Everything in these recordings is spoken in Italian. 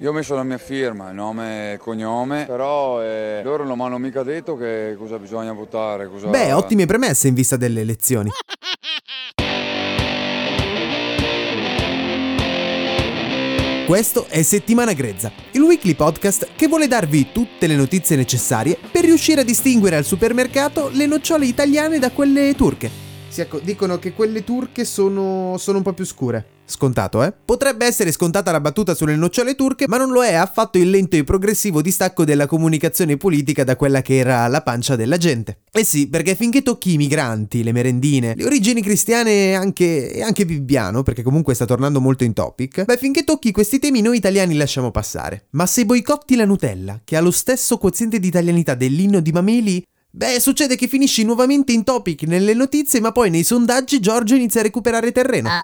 Io ho messo la mia firma, nome e cognome, però eh, loro non mi hanno mica detto che cosa bisogna votare. Cosa... Beh, ottime premesse in vista delle elezioni. Questo è Settimana Grezza, il weekly podcast che vuole darvi tutte le notizie necessarie per riuscire a distinguere al supermercato le nocciole italiane da quelle turche. Sì, ecco, dicono che quelle turche sono, sono un po' più scure. Scontato, eh? Potrebbe essere scontata la battuta sulle nocciole turche, ma non lo è affatto il lento e progressivo distacco della comunicazione politica da quella che era la pancia della gente. Eh sì, perché finché tocchi i migranti, le merendine, le origini cristiane e anche, e anche Bibbiano, perché comunque sta tornando molto in topic, beh, finché tocchi questi temi noi italiani lasciamo passare. Ma se boicotti la Nutella, che ha lo stesso quoziente di italianità dell'inno di Mameli, Beh, succede che finisci nuovamente in topic nelle notizie, ma poi nei sondaggi Giorgio inizia a recuperare terreno. Uh-oh.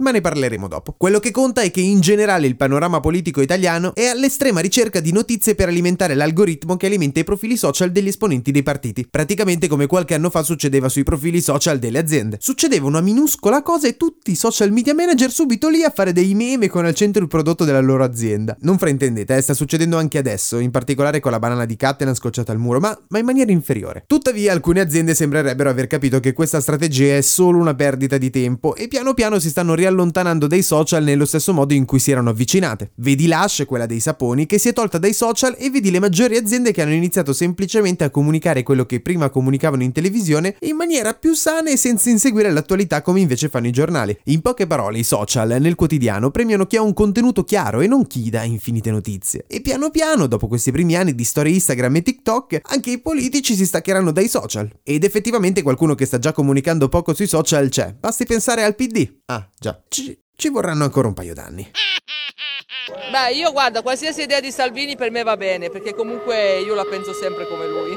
Ma ne parleremo dopo. Quello che conta è che in generale il panorama politico italiano è all'estrema ricerca di notizie per alimentare l'algoritmo che alimenta i profili social degli esponenti dei partiti. Praticamente come qualche anno fa succedeva sui profili social delle aziende. Succedeva una minuscola cosa e tutti i social media manager subito lì a fare dei meme con al centro il prodotto della loro azienda. Non fraintendete, eh, sta succedendo anche adesso, in particolare con la banana di Catena scocciata al muro, ma, ma in maniera inferiore. Tuttavia alcune aziende sembrerebbero aver capito che questa strategia è solo una perdita di tempo e piano piano si stanno riallontanando dai social nello stesso modo in cui si erano avvicinate. Vedi Lush, quella dei saponi, che si è tolta dai social e vedi le maggiori aziende che hanno iniziato semplicemente a comunicare quello che prima comunicavano in televisione in maniera più sana e senza inseguire l'attualità come invece fanno i giornali. In poche parole, i social nel quotidiano premiano chi ha un contenuto chiaro e non chi dà infinite notizie. E piano piano, dopo questi primi anni di storie Instagram e TikTok, anche i politici si staccheranno dai social. Ed effettivamente qualcuno che sta già comunicando poco sui social c'è. Basti pensare al PD. Ah, già. Ci, ci vorranno ancora un paio d'anni. Beh, io guarda, qualsiasi idea di Salvini per me va bene, perché comunque io la penso sempre come lui.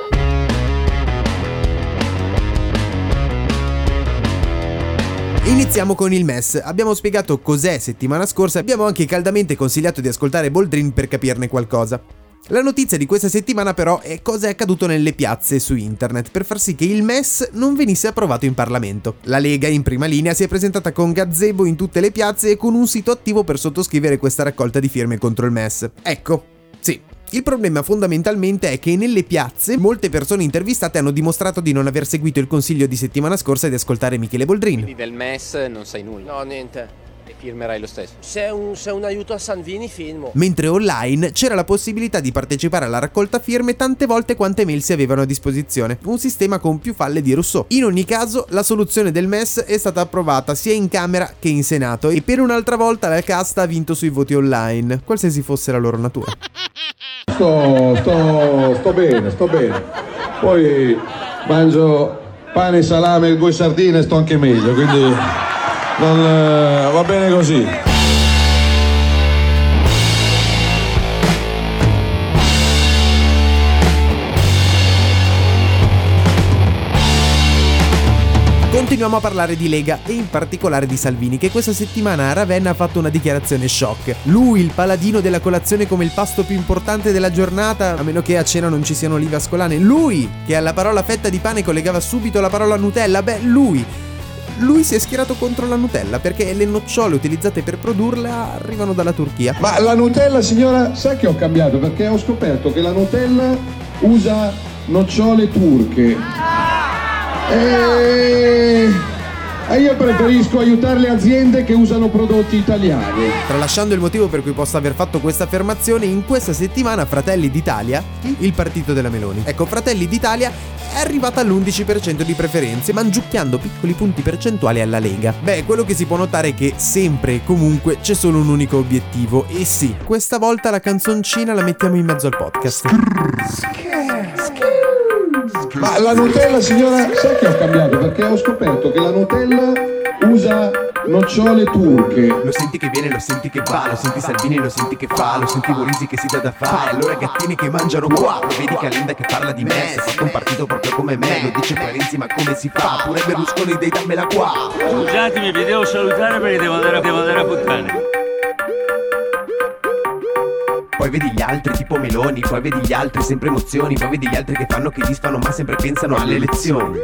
Iniziamo con il MES. Abbiamo spiegato cos'è settimana scorsa e abbiamo anche caldamente consigliato di ascoltare Boldrin per capirne qualcosa. La notizia di questa settimana però è cosa è accaduto nelle piazze e su internet per far sì che il MES non venisse approvato in Parlamento. La Lega in prima linea si è presentata con gazebo in tutte le piazze e con un sito attivo per sottoscrivere questa raccolta di firme contro il MES. Ecco, sì, il problema fondamentalmente è che nelle piazze molte persone intervistate hanno dimostrato di non aver seguito il consiglio di settimana scorsa di ascoltare Michele Boldrin. Quindi del MES non sai nulla. No, niente. E firmerai lo stesso. Se è un, se è un aiuto a Salvini, firmo. Mentre online c'era la possibilità di partecipare alla raccolta firme tante volte quante mail si avevano a disposizione, un sistema con più falle di Rousseau. In ogni caso, la soluzione del MES è stata approvata sia in Camera che in Senato e per un'altra volta la casta ha vinto sui voti online, qualsiasi fosse la loro natura. Sto, sto, sto bene, sto bene. Poi mangio pane, salame e due sardine e sto anche meglio, quindi non, eh, va bene così. Continuiamo a parlare di Lega e in particolare di Salvini che questa settimana a Ravenna ha fatto una dichiarazione shock. Lui, il paladino della colazione come il pasto più importante della giornata, a meno che a cena non ci siano olive ascolane. Lui, che alla parola fetta di pane collegava subito la parola Nutella. Beh, lui lui si è schierato contro la Nutella perché le nocciole utilizzate per produrla arrivano dalla Turchia. Ma la Nutella, signora, sa che ho cambiato perché ho scoperto che la Nutella usa nocciole turche. E... e io preferisco aiutare le aziende che usano prodotti italiani. Tralasciando il motivo per cui possa aver fatto questa affermazione, in questa settimana Fratelli d'Italia, il partito della Meloni, ecco Fratelli d'Italia è arrivata all'11% di preferenze, mangiucchiando piccoli punti percentuali alla Lega. Beh, quello che si può notare è che sempre e comunque c'è solo un unico obiettivo. E sì, questa volta la canzoncina la mettiamo in mezzo al podcast. Ma la Nutella, signora, sa che ho cambiato perché ho scoperto che la Nutella usa nocciole turche. Lo senti che viene, lo senti che va, lo senti Salvini, lo senti che fa, lo senti Borisi che si dà da fare, allora gattini che mangiano qua, lo vedi Calenda che parla di me, se fatto un partito proprio come me, lo dice Parenzi ma come si fa, pure Berlusconi dei dammela qua. Scusatemi, vi devo salutare perché devo andare, devo andare a puttane. Poi vedi gli altri tipo Meloni, poi vedi gli altri sempre emozioni, poi vedi gli altri che fanno che disfano ma sempre pensano alle elezioni.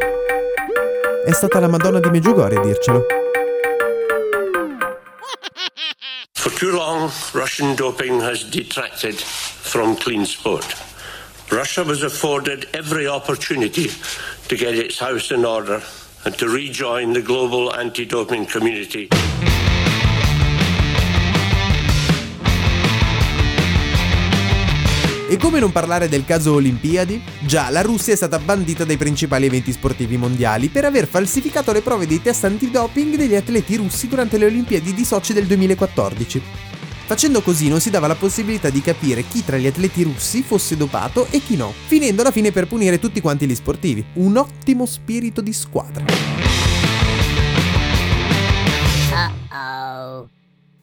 È stata la Madonna di Meggiugorje a dircelo. For too long, Russian doping has detracted from clean sport. Russia was afforded every opportunity to get its house in order and to rejoin the global anti doping community. E come non parlare del caso Olimpiadi? Già, la Russia è stata bandita dai principali eventi sportivi mondiali per aver falsificato le prove dei test antidoping degli atleti russi durante le Olimpiadi di Sochi del 2014. Facendo così non si dava la possibilità di capire chi tra gli atleti russi fosse dopato e chi no, finendo alla fine per punire tutti quanti gli sportivi. Un ottimo spirito di squadra. Uh-oh.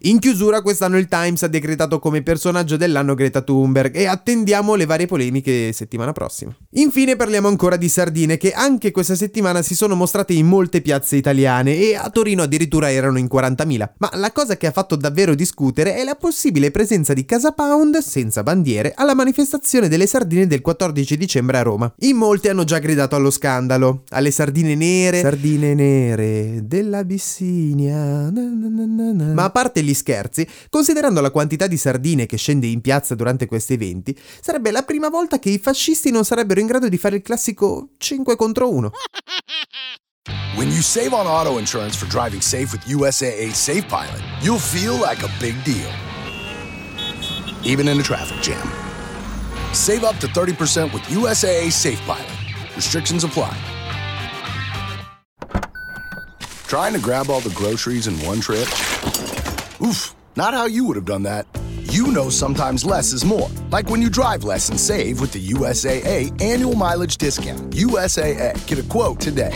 In chiusura quest'anno il Times ha decretato come personaggio dell'anno Greta Thunberg e attendiamo le varie polemiche settimana prossima. Infine parliamo ancora di sardine che anche questa settimana si sono mostrate in molte piazze italiane e a Torino addirittura erano in 40.000. Ma la cosa che ha fatto davvero discutere è la possibile presenza di Casa Pound senza bandiere alla manifestazione delle sardine del 14 dicembre a Roma. In molti hanno già gridato allo scandalo, alle sardine nere, sardine nere dell'Abissinia. Na na na na na. Ma a parte gli scherzi, considerando la quantità di sardine che scende in piazza durante questi eventi, sarebbe la prima volta che i fascisti non sarebbero in grado di fare il classico 5 contro 1. When you save on auto insurance for driving safe with USAA Safe Pilot, you'll feel like a big deal. Even in a traffic jam. Save up to 30% with USAA Safe Pilot. Restrictions apply. Trying to grab all the groceries in one trip? Oof, not how you would have done that. You know sometimes less is more. Like when you drive less and save with the USAA annual mileage discount. USAA. Get a quote today.